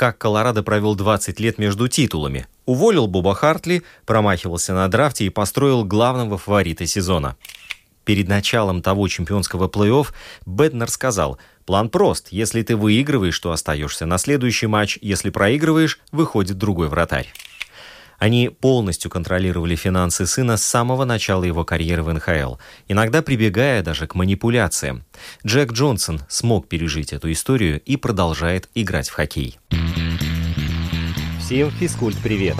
как Колорадо провел 20 лет между титулами. Уволил Боба Хартли, промахивался на драфте и построил главного фаворита сезона. Перед началом того чемпионского плей-офф Беднер сказал, «План прост. Если ты выигрываешь, то остаешься на следующий матч. Если проигрываешь, выходит другой вратарь». Они полностью контролировали финансы сына с самого начала его карьеры в НХЛ, иногда прибегая даже к манипуляциям. Джек Джонсон смог пережить эту историю и продолжает играть в хоккей. Всем физкульт-привет!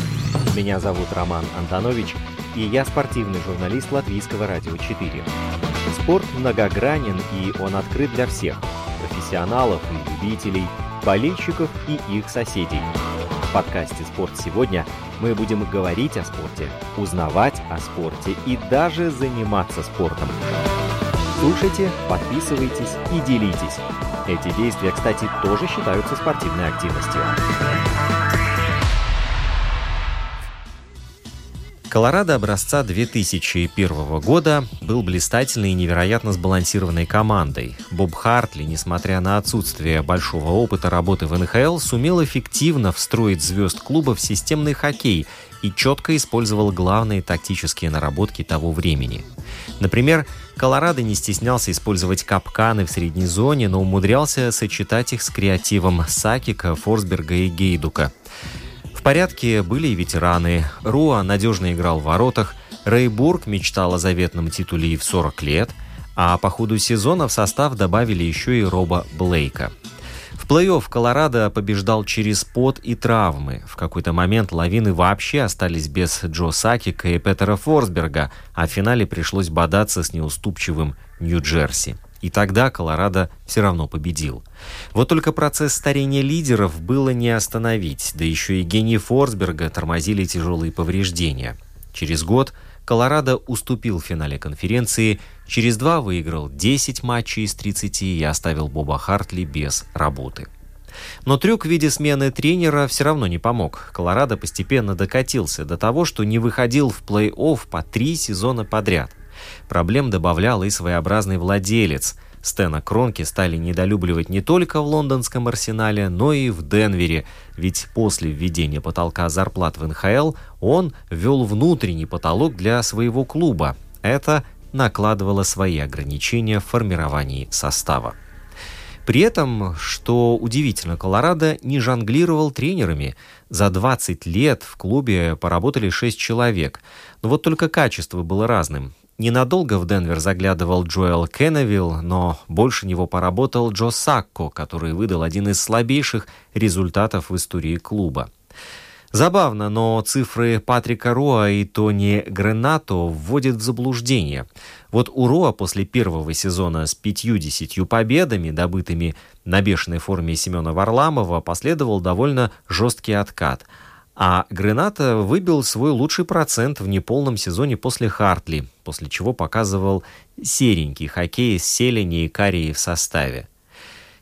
Меня зовут Роман Антонович, и я спортивный журналист Латвийского радио 4. Спорт многогранен, и он открыт для всех – профессионалов и любителей, болельщиков и их соседей – в подкасте «Спорт сегодня» мы будем говорить о спорте, узнавать о спорте и даже заниматься спортом. Слушайте, подписывайтесь и делитесь. Эти действия, кстати, тоже считаются спортивной активностью. Колорадо образца 2001 года был блистательной и невероятно сбалансированной командой. Боб Хартли, несмотря на отсутствие большого опыта работы в НХЛ, сумел эффективно встроить звезд клуба в системный хоккей и четко использовал главные тактические наработки того времени. Например, Колорадо не стеснялся использовать капканы в средней зоне, но умудрялся сочетать их с креативом Сакика, Форсберга и Гейдука – в порядке были и ветераны. Руа надежно играл в воротах, Рейбург мечтал о заветном титуле в 40 лет, а по ходу сезона в состав добавили еще и Роба Блейка. В плей-офф Колорадо побеждал через пот и травмы. В какой-то момент лавины вообще остались без Джо Сакика и Петера Форсберга, а в финале пришлось бодаться с неуступчивым Нью-Джерси. И тогда Колорадо все равно победил. Вот только процесс старения лидеров было не остановить, да еще и гений Форсберга тормозили тяжелые повреждения. Через год Колорадо уступил в финале конференции, через два выиграл 10 матчей из 30 и оставил Боба Хартли без работы. Но трюк в виде смены тренера все равно не помог. Колорадо постепенно докатился до того, что не выходил в плей-офф по три сезона подряд. Проблем добавлял и своеобразный владелец. Стэна Кронки стали недолюбливать не только в лондонском арсенале, но и в Денвере, ведь после введения потолка зарплат в НХЛ он ввел внутренний потолок для своего клуба. Это накладывало свои ограничения в формировании состава. При этом, что удивительно, Колорадо не жонглировал тренерами. За 20 лет в клубе поработали 6 человек. Но вот только качество было разным. Ненадолго в Денвер заглядывал Джоэл Кенневилл, но больше него поработал Джо Сакко, который выдал один из слабейших результатов в истории клуба. Забавно, но цифры Патрика Роа и Тони Гренато вводят в заблуждение. Вот у Роа после первого сезона с пятью-десятью победами, добытыми на бешеной форме Семена Варламова, последовал довольно жесткий откат – а Грената выбил свой лучший процент в неполном сезоне после Хартли, после чего показывал серенький хоккей с Селени и Карией в составе.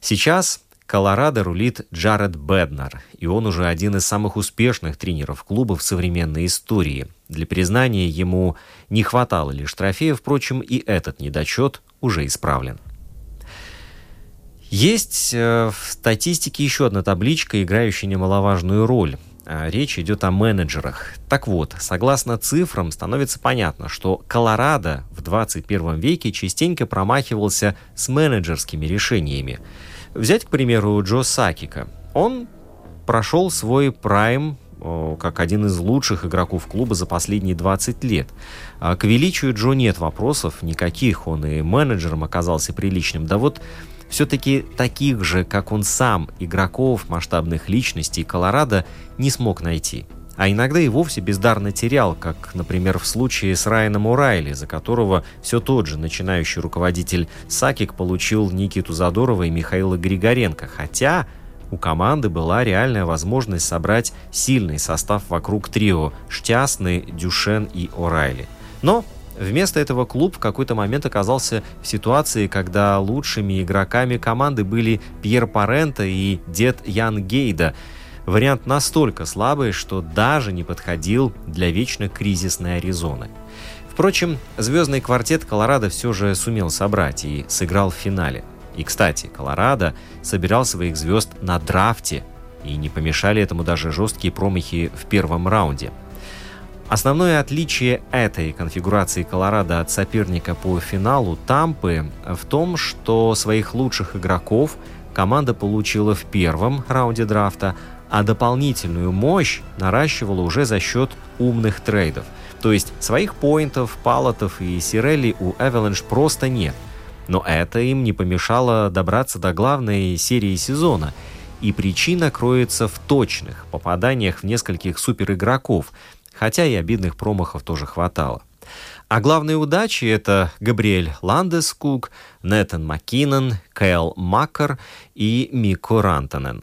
Сейчас Колорадо рулит Джаред Беднер, и он уже один из самых успешных тренеров клуба в современной истории. Для признания ему не хватало лишь трофея, впрочем, и этот недочет уже исправлен. Есть э, в статистике еще одна табличка, играющая немаловажную роль. А, речь идет о менеджерах. Так вот, согласно цифрам, становится понятно, что Колорадо в 21 веке частенько промахивался с менеджерскими решениями. Взять, к примеру, Джо Сакика. Он прошел свой прайм как один из лучших игроков клуба за последние 20 лет. А к величию Джо нет вопросов никаких, он и менеджером оказался приличным. Да вот все-таки таких же, как он сам, игроков, масштабных личностей Колорадо не смог найти. А иногда и вовсе бездарно терял, как, например, в случае с Райаном Урайли, за которого все тот же начинающий руководитель Сакик получил Никиту Задорова и Михаила Григоренко, хотя у команды была реальная возможность собрать сильный состав вокруг трио Штясны, Дюшен и Орайли. Но Вместо этого клуб в какой-то момент оказался в ситуации, когда лучшими игроками команды были Пьер Парента и дед Ян Гейда. Вариант настолько слабый, что даже не подходил для вечно кризисной Аризоны. Впрочем, звездный квартет Колорадо все же сумел собрать и сыграл в финале. И, кстати, Колорадо собирал своих звезд на драфте, и не помешали этому даже жесткие промахи в первом раунде. Основное отличие этой конфигурации Колорадо от соперника по финалу Тампы в том, что своих лучших игроков команда получила в первом раунде драфта, а дополнительную мощь наращивала уже за счет умных трейдов. То есть своих поинтов, палотов и сирелли у Avalanche просто нет. Но это им не помешало добраться до главной серии сезона. И причина кроется в точных попаданиях в нескольких суперигроков, хотя и обидных промахов тоже хватало. А главные удачи — это Габриэль Ландескук, Нэтан Маккинон, Кэл Маккар и Мико Рантанен.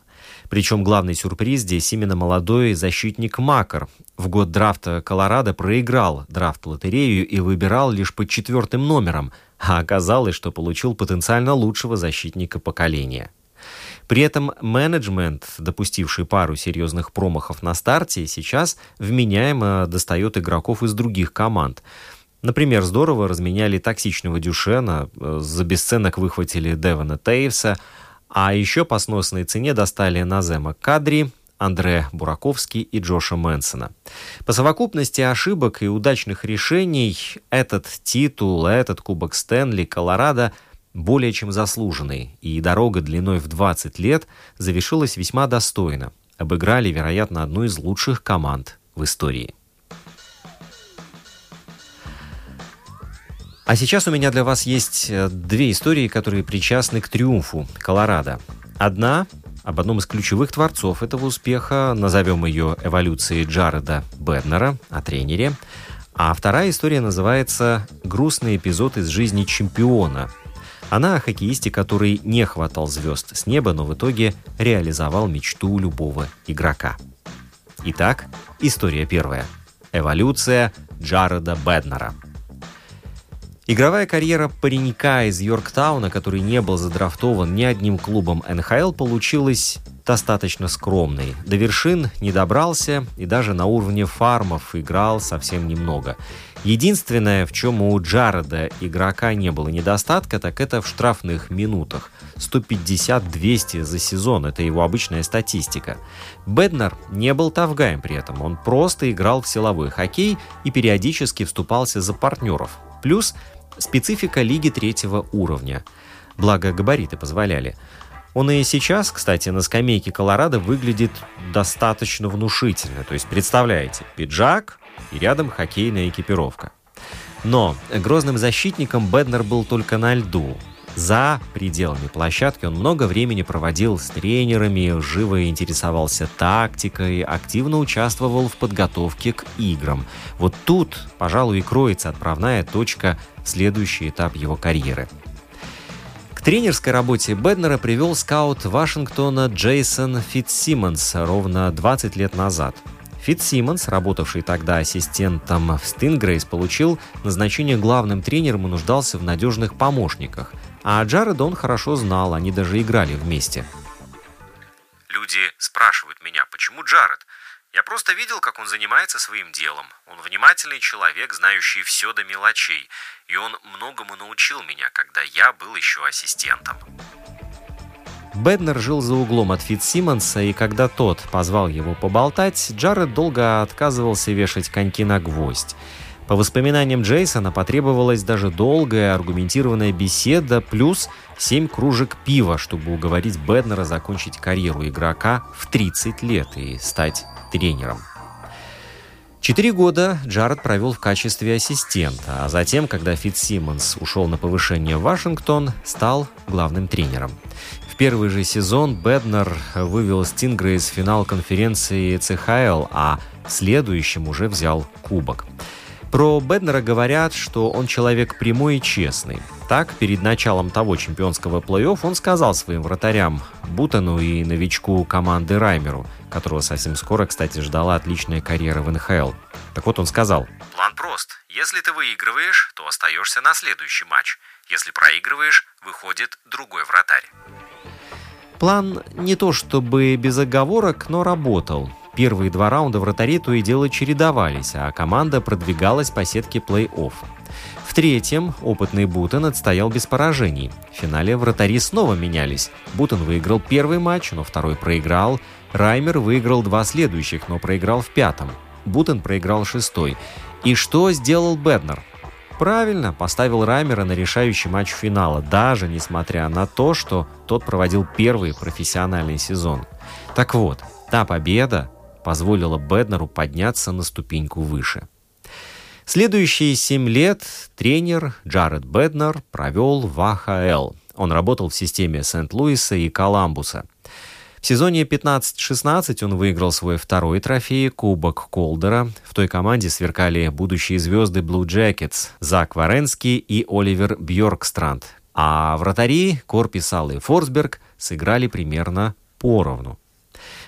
Причем главный сюрприз здесь именно молодой защитник Макар. В год драфта Колорадо проиграл драфт-лотерею и выбирал лишь под четвертым номером, а оказалось, что получил потенциально лучшего защитника поколения. При этом менеджмент, допустивший пару серьезных промахов на старте, сейчас вменяемо достает игроков из других команд. Например, здорово разменяли токсичного Дюшена, э, за бесценок выхватили Девона Тейвса, а еще по сносной цене достали Назема Кадри, Андре Бураковский и Джоша Мэнсона. По совокупности ошибок и удачных решений этот титул, этот Кубок Стэнли, Колорадо более чем заслуженный, и дорога длиной в 20 лет завершилась весьма достойно. Обыграли, вероятно, одну из лучших команд в истории. А сейчас у меня для вас есть э, две истории, которые причастны к триумфу Колорадо. Одна об одном из ключевых творцов этого успеха, назовем ее эволюцией Джареда Беднера, о тренере. А вторая история называется «Грустный эпизод из жизни чемпиона». Она о хоккеисте, который не хватал звезд с неба, но в итоге реализовал мечту любого игрока. Итак, история первая. Эволюция Джареда Беднера – Игровая карьера паренька из Йорктауна, который не был задрафтован ни одним клубом НХЛ, получилась достаточно скромной. До вершин не добрался и даже на уровне фармов играл совсем немного. Единственное, в чем у Джареда игрока не было недостатка, так это в штрафных минутах. 150-200 за сезон, это его обычная статистика. Беднер не был тавгаем при этом, он просто играл в силовой хоккей и периодически вступался за партнеров. Плюс Специфика лиги третьего уровня. Благо, габариты позволяли. Он и сейчас, кстати, на скамейке Колорадо выглядит достаточно внушительно. То есть, представляете, пиджак и рядом хоккейная экипировка. Но грозным защитником Беднер был только на льду. За пределами площадки он много времени проводил с тренерами, живо интересовался тактикой, активно участвовал в подготовке к играм. Вот тут, пожалуй, и кроется отправная точка в следующий этап его карьеры. К тренерской работе Беднера привел скаут Вашингтона Джейсон Фитсимонс ровно 20 лет назад – Фитсимонс, работавший тогда ассистентом в Стингрейс, получил назначение главным тренером и нуждался в надежных помощниках. А Джареда он хорошо знал, они даже играли вместе. Люди спрашивают меня, почему Джаред? Я просто видел, как он занимается своим делом. Он внимательный человек, знающий все до мелочей. И он многому научил меня, когда я был еще ассистентом. Беднер жил за углом от Фитсимонса, и когда тот позвал его поболтать, Джаред долго отказывался вешать коньки на гвоздь. По воспоминаниям Джейсона потребовалась даже долгая аргументированная беседа плюс 7 кружек пива, чтобы уговорить Беднера закончить карьеру игрока в 30 лет и стать тренером. Четыре года Джаред провел в качестве ассистента, а затем, когда Фитсимонс ушел на повышение в Вашингтон, стал главным тренером. В первый же сезон Беднер вывел Стингрейс в финал конференции ЦХЛ, а в следующем уже взял кубок. Про Беднера говорят, что он человек прямой и честный. Так, перед началом того чемпионского плей-офф он сказал своим вратарям Бутану и новичку команды Раймеру, которого совсем скоро, кстати, ждала отличная карьера в НХЛ. Так вот он сказал. План прост. Если ты выигрываешь, то остаешься на следующий матч. Если проигрываешь, выходит другой вратарь. План не то чтобы без оговорок, но работал. Первые два раунда вратари то и дело чередовались, а команда продвигалась по сетке плей-офф. В третьем опытный Бутон отстоял без поражений. В финале вратари снова менялись. Бутон выиграл первый матч, но второй проиграл. Раймер выиграл два следующих, но проиграл в пятом. Бутен проиграл шестой. И что сделал Беднер? Правильно, поставил Раймера на решающий матч финала, даже несмотря на то, что тот проводил первый профессиональный сезон. Так вот, та победа позволила Беднеру подняться на ступеньку выше. Следующие семь лет тренер Джаред Беднер провел в АХЛ. Он работал в системе Сент-Луиса и Коламбуса. В сезоне 15-16 он выиграл свой второй трофей – Кубок Колдера. В той команде сверкали будущие звезды Blue Jackets – Зак Варенский и Оливер Бьоркстранд. А вратари Корписал и Форсберг сыграли примерно поровну.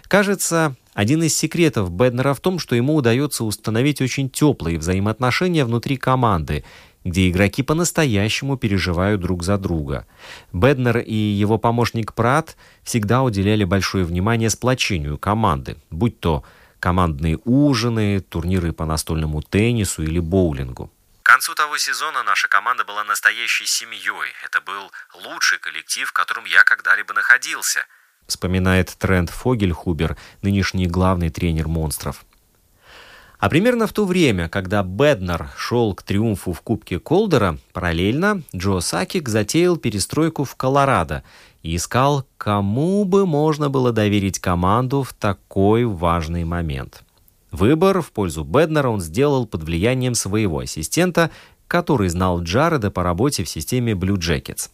Кажется, один из секретов Беднера в том, что ему удается установить очень теплые взаимоотношения внутри команды, где игроки по-настоящему переживают друг за друга. Беднер и его помощник Прат всегда уделяли большое внимание сплочению команды, будь то командные ужины, турниры по настольному теннису или боулингу. К концу того сезона наша команда была настоящей семьей. Это был лучший коллектив, в котором я когда-либо находился. Вспоминает Трент Фогельхубер, нынешний главный тренер «Монстров». А примерно в то время, когда Беднер шел к триумфу в Кубке Колдера, параллельно Джо Сакик затеял перестройку в Колорадо и искал, кому бы можно было доверить команду в такой важный момент. Выбор в пользу Беднера он сделал под влиянием своего ассистента, который знал Джареда по работе в системе Blue Jackets.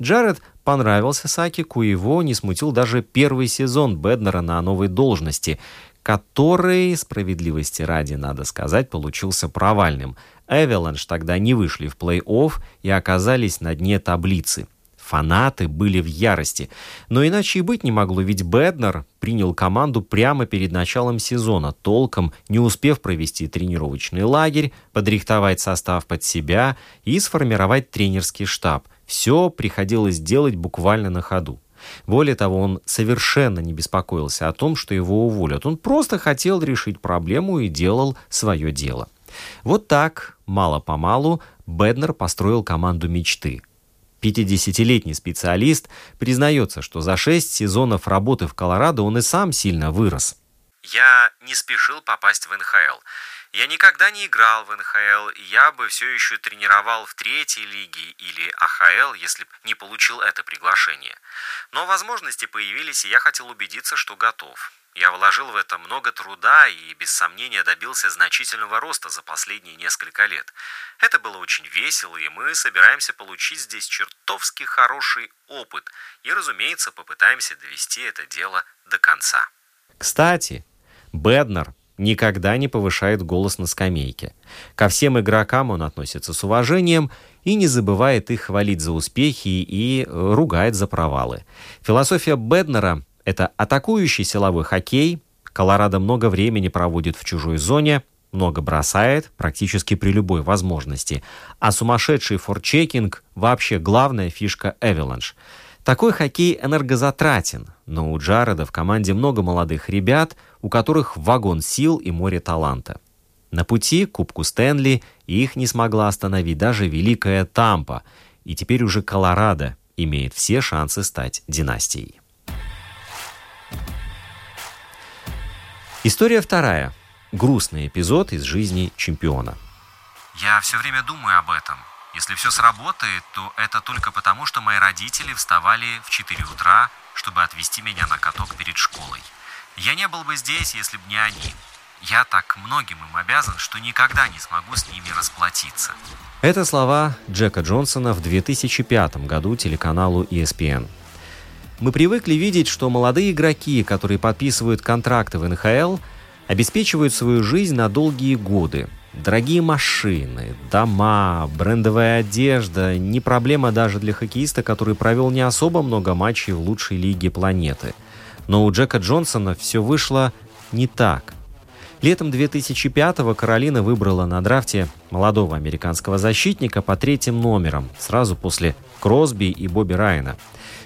Джаред понравился Сакику, его не смутил даже первый сезон Беднера на новой должности, который, справедливости ради, надо сказать, получился провальным. Эвеланш тогда не вышли в плей-офф и оказались на дне таблицы. Фанаты были в ярости. Но иначе и быть не могло, ведь Беднер принял команду прямо перед началом сезона, толком не успев провести тренировочный лагерь, подрихтовать состав под себя и сформировать тренерский штаб. Все приходилось делать буквально на ходу. Более того, он совершенно не беспокоился о том, что его уволят. Он просто хотел решить проблему и делал свое дело. Вот так, мало-помалу, Беднер построил команду мечты. 50-летний специалист признается, что за шесть сезонов работы в Колорадо он и сам сильно вырос. «Я не спешил попасть в НХЛ. Я никогда не играл в НХЛ, я бы все еще тренировал в третьей лиге или АХЛ, если бы не получил это приглашение. Но возможности появились, и я хотел убедиться, что готов. Я вложил в это много труда и, без сомнения, добился значительного роста за последние несколько лет. Это было очень весело, и мы собираемся получить здесь чертовски хороший опыт. И, разумеется, попытаемся довести это дело до конца. Кстати, Беднер никогда не повышает голос на скамейке. Ко всем игрокам он относится с уважением и не забывает их хвалить за успехи и ругает за провалы. Философия Беднера — это атакующий силовой хоккей, Колорадо много времени проводит в чужой зоне, много бросает, практически при любой возможности, а сумасшедший форчекинг — вообще главная фишка Эвеланш — такой хоккей энергозатратен, но у Джареда в команде много молодых ребят, у которых вагон сил и море таланта. На пути к Кубку Стэнли их не смогла остановить даже Великая Тампа, и теперь уже Колорадо имеет все шансы стать династией. История вторая. Грустный эпизод из жизни чемпиона. Я все время думаю об этом – если все сработает, то это только потому, что мои родители вставали в 4 утра, чтобы отвезти меня на каток перед школой. Я не был бы здесь, если бы не они. Я так многим им обязан, что никогда не смогу с ними расплатиться. Это слова Джека Джонсона в 2005 году телеканалу ESPN. Мы привыкли видеть, что молодые игроки, которые подписывают контракты в НХЛ, обеспечивают свою жизнь на долгие годы – Дорогие машины, дома, брендовая одежда – не проблема даже для хоккеиста, который провел не особо много матчей в лучшей лиге планеты. Но у Джека Джонсона все вышло не так. Летом 2005-го Каролина выбрала на драфте молодого американского защитника по третьим номерам, сразу после Кросби и Бобби Райана.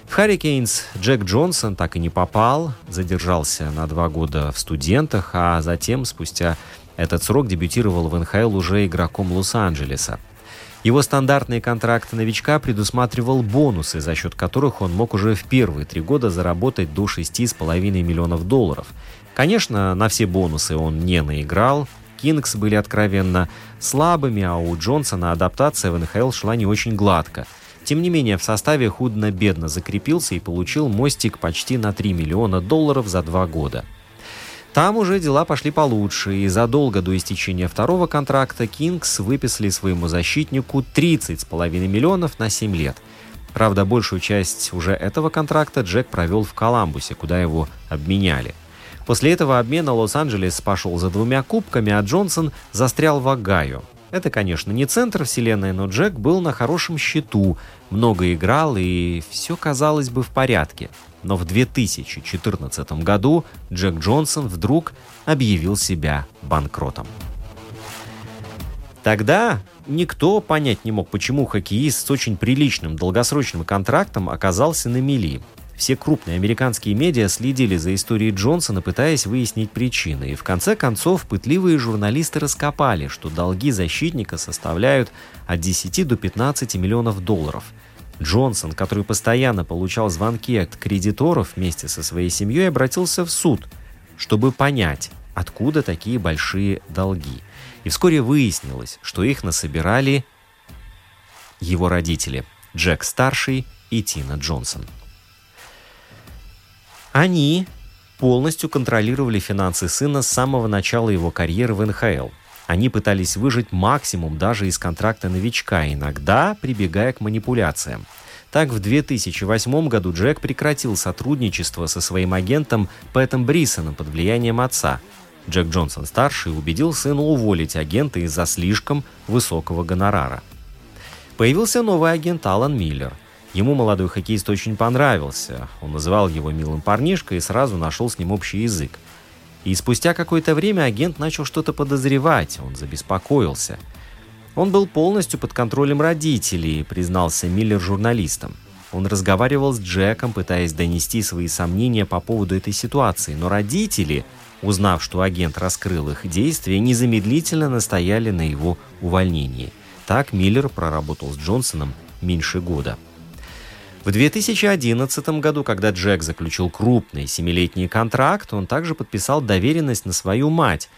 В Харрикейнс Джек Джонсон так и не попал, задержался на два года в студентах, а затем, спустя этот срок дебютировал в НХЛ уже игроком Лос-Анджелеса. Его стандартный контракт новичка предусматривал бонусы, за счет которых он мог уже в первые три года заработать до 6,5 миллионов долларов. Конечно, на все бонусы он не наиграл, Кингс были откровенно слабыми, а у Джонсона адаптация в НХЛ шла не очень гладко. Тем не менее, в составе худно-бедно закрепился и получил мостик почти на 3 миллиона долларов за два года. Там уже дела пошли получше, и задолго до истечения второго контракта Кингс выписали своему защитнику 30,5 миллионов на 7 лет. Правда, большую часть уже этого контракта Джек провел в Коламбусе, куда его обменяли. После этого обмена Лос-Анджелес пошел за двумя кубками, а Джонсон застрял в Огайо. Это, конечно, не центр вселенной, но Джек был на хорошем счету, много играл и все казалось бы в порядке. Но в 2014 году Джек Джонсон вдруг объявил себя банкротом. Тогда никто понять не мог, почему хоккеист с очень приличным долгосрочным контрактом оказался на мели. Все крупные американские медиа следили за историей Джонсона, пытаясь выяснить причины. И в конце концов пытливые журналисты раскопали, что долги защитника составляют от 10 до 15 миллионов долларов. Джонсон, который постоянно получал звонки от кредиторов вместе со своей семьей, обратился в суд, чтобы понять, откуда такие большие долги. И вскоре выяснилось, что их насобирали его родители – Джек Старший и Тина Джонсон. Они полностью контролировали финансы сына с самого начала его карьеры в НХЛ. Они пытались выжить максимум даже из контракта новичка, иногда прибегая к манипуляциям. Так, в 2008 году Джек прекратил сотрудничество со своим агентом Пэтом Брисоном под влиянием отца. Джек Джонсон-старший убедил сына уволить агента из-за слишком высокого гонорара. Появился новый агент Алан Миллер – Ему молодой хоккеист очень понравился. Он называл его милым парнишкой и сразу нашел с ним общий язык. И спустя какое-то время агент начал что-то подозревать, он забеспокоился. Он был полностью под контролем родителей, признался Миллер журналистам. Он разговаривал с Джеком, пытаясь донести свои сомнения по поводу этой ситуации, но родители, узнав, что агент раскрыл их действия, незамедлительно настояли на его увольнении. Так Миллер проработал с Джонсоном меньше года. В 2011 году, когда Джек заключил крупный семилетний контракт, он также подписал доверенность на свою мать,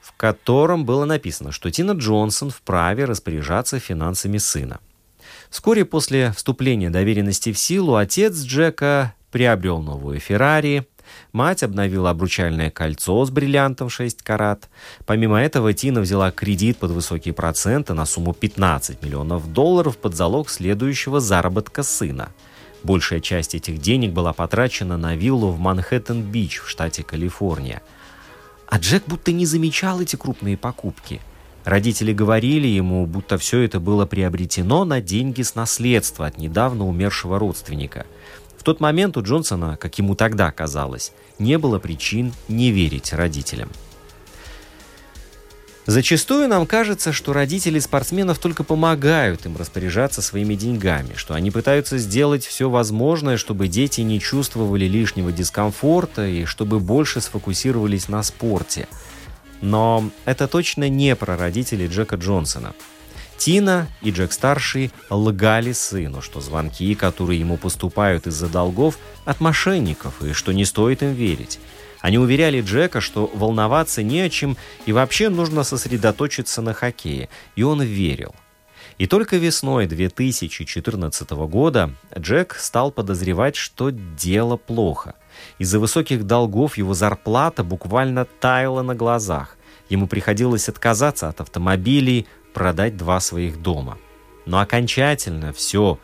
в котором было написано, что Тина Джонсон вправе распоряжаться финансами сына. Вскоре после вступления доверенности в силу отец Джека приобрел новую Феррари, Мать обновила обручальное кольцо с бриллиантом 6 карат. Помимо этого, Тина взяла кредит под высокие проценты на сумму 15 миллионов долларов под залог следующего заработка сына. Большая часть этих денег была потрачена на виллу в Манхэттен-Бич в штате Калифорния. А Джек будто не замечал эти крупные покупки. Родители говорили ему, будто все это было приобретено на деньги с наследства от недавно умершего родственника – в тот момент у Джонсона, как ему тогда казалось, не было причин не верить родителям. Зачастую нам кажется, что родители спортсменов только помогают им распоряжаться своими деньгами, что они пытаются сделать все возможное, чтобы дети не чувствовали лишнего дискомфорта и чтобы больше сфокусировались на спорте. Но это точно не про родителей Джека Джонсона – Тина и Джек-старший лгали сыну, что звонки, которые ему поступают из-за долгов, от мошенников, и что не стоит им верить. Они уверяли Джека, что волноваться не о чем и вообще нужно сосредоточиться на хоккее, и он верил. И только весной 2014 года Джек стал подозревать, что дело плохо. Из-за высоких долгов его зарплата буквально таяла на глазах. Ему приходилось отказаться от автомобилей, продать два своих дома. Но окончательно все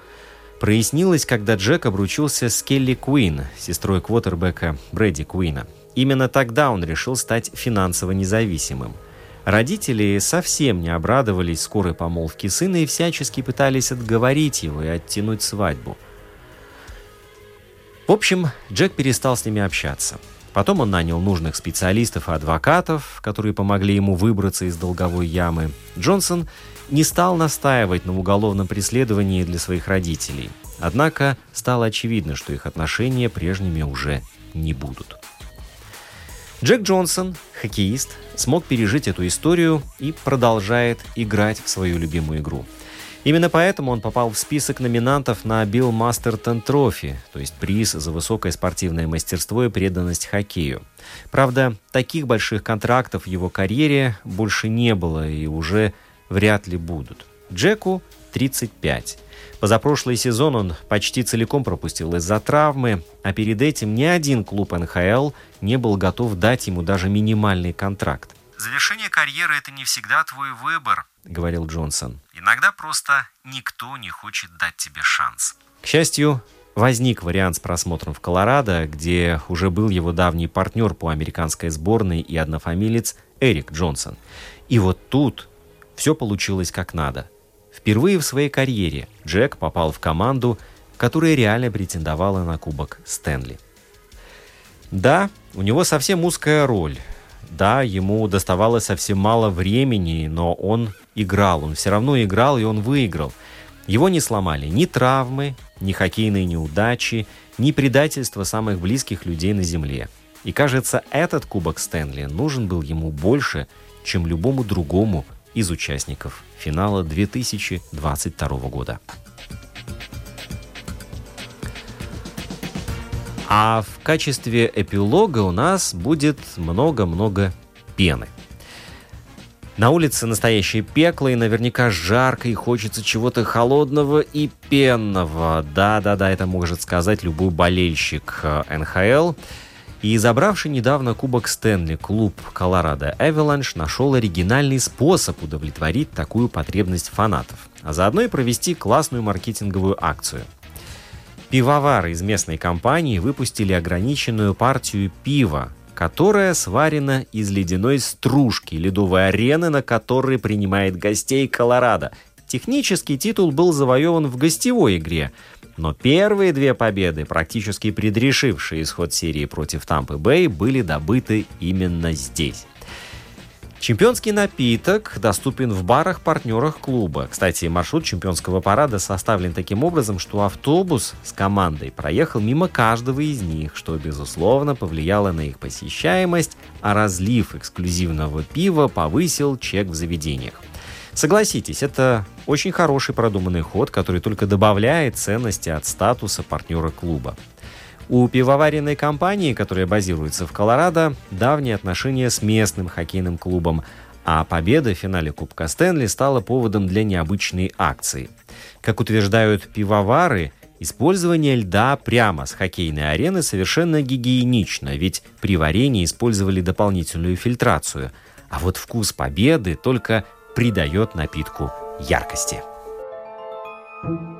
прояснилось, когда Джек обручился с Келли Куин, сестрой квотербека Брэди Куина. Именно тогда он решил стать финансово независимым. Родители совсем не обрадовались скорой помолвке сына и всячески пытались отговорить его и оттянуть свадьбу. В общем, Джек перестал с ними общаться. Потом он нанял нужных специалистов и адвокатов, которые помогли ему выбраться из долговой ямы. Джонсон не стал настаивать на уголовном преследовании для своих родителей. Однако стало очевидно, что их отношения прежними уже не будут. Джек Джонсон, хоккеист, смог пережить эту историю и продолжает играть в свою любимую игру. Именно поэтому он попал в список номинантов на Билл Мастертон Трофи, то есть приз за высокое спортивное мастерство и преданность хоккею. Правда, таких больших контрактов в его карьере больше не было и уже вряд ли будут. Джеку 35. Позапрошлый сезон он почти целиком пропустил из-за травмы, а перед этим ни один клуб НХЛ не был готов дать ему даже минимальный контракт. «Завершение карьеры – это не всегда твой выбор», — говорил Джонсон. «Иногда просто никто не хочет дать тебе шанс». К счастью, возник вариант с просмотром в Колорадо, где уже был его давний партнер по американской сборной и однофамилец Эрик Джонсон. И вот тут все получилось как надо. Впервые в своей карьере Джек попал в команду, которая реально претендовала на Кубок Стэнли. Да, у него совсем узкая роль – да, ему доставалось совсем мало времени, но он играл, он все равно играл, и он выиграл. Его не сломали ни травмы, ни хоккейные неудачи, ни предательство самых близких людей на Земле. И кажется, этот Кубок Стэнли нужен был ему больше, чем любому другому из участников финала 2022 года. А в качестве эпилога у нас будет много-много пены. На улице настоящее пекло, и наверняка жарко, и хочется чего-то холодного и пенного. Да-да-да, это может сказать любой болельщик э, НХЛ. И забравший недавно Кубок Стэнли клуб Колорадо Эвеланш нашел оригинальный способ удовлетворить такую потребность фанатов, а заодно и провести классную маркетинговую акцию – Пивовары из местной компании выпустили ограниченную партию пива, которая сварена из ледяной стружки ледовой арены, на которой принимает гостей Колорадо. Технический титул был завоеван в гостевой игре, но первые две победы, практически предрешившие исход серии против Тампы Бэй, были добыты именно здесь. Чемпионский напиток доступен в барах-партнерах клуба. Кстати, маршрут чемпионского парада составлен таким образом, что автобус с командой проехал мимо каждого из них, что, безусловно, повлияло на их посещаемость, а разлив эксклюзивного пива повысил чек в заведениях. Согласитесь, это очень хороший продуманный ход, который только добавляет ценности от статуса партнера клуба. У пивоваренной компании, которая базируется в Колорадо, давние отношения с местным хоккейным клубом, а победа в финале Кубка Стэнли стала поводом для необычной акции. Как утверждают пивовары, Использование льда прямо с хоккейной арены совершенно гигиенично, ведь при варенье использовали дополнительную фильтрацию, а вот вкус победы только придает напитку яркости. Инстаграм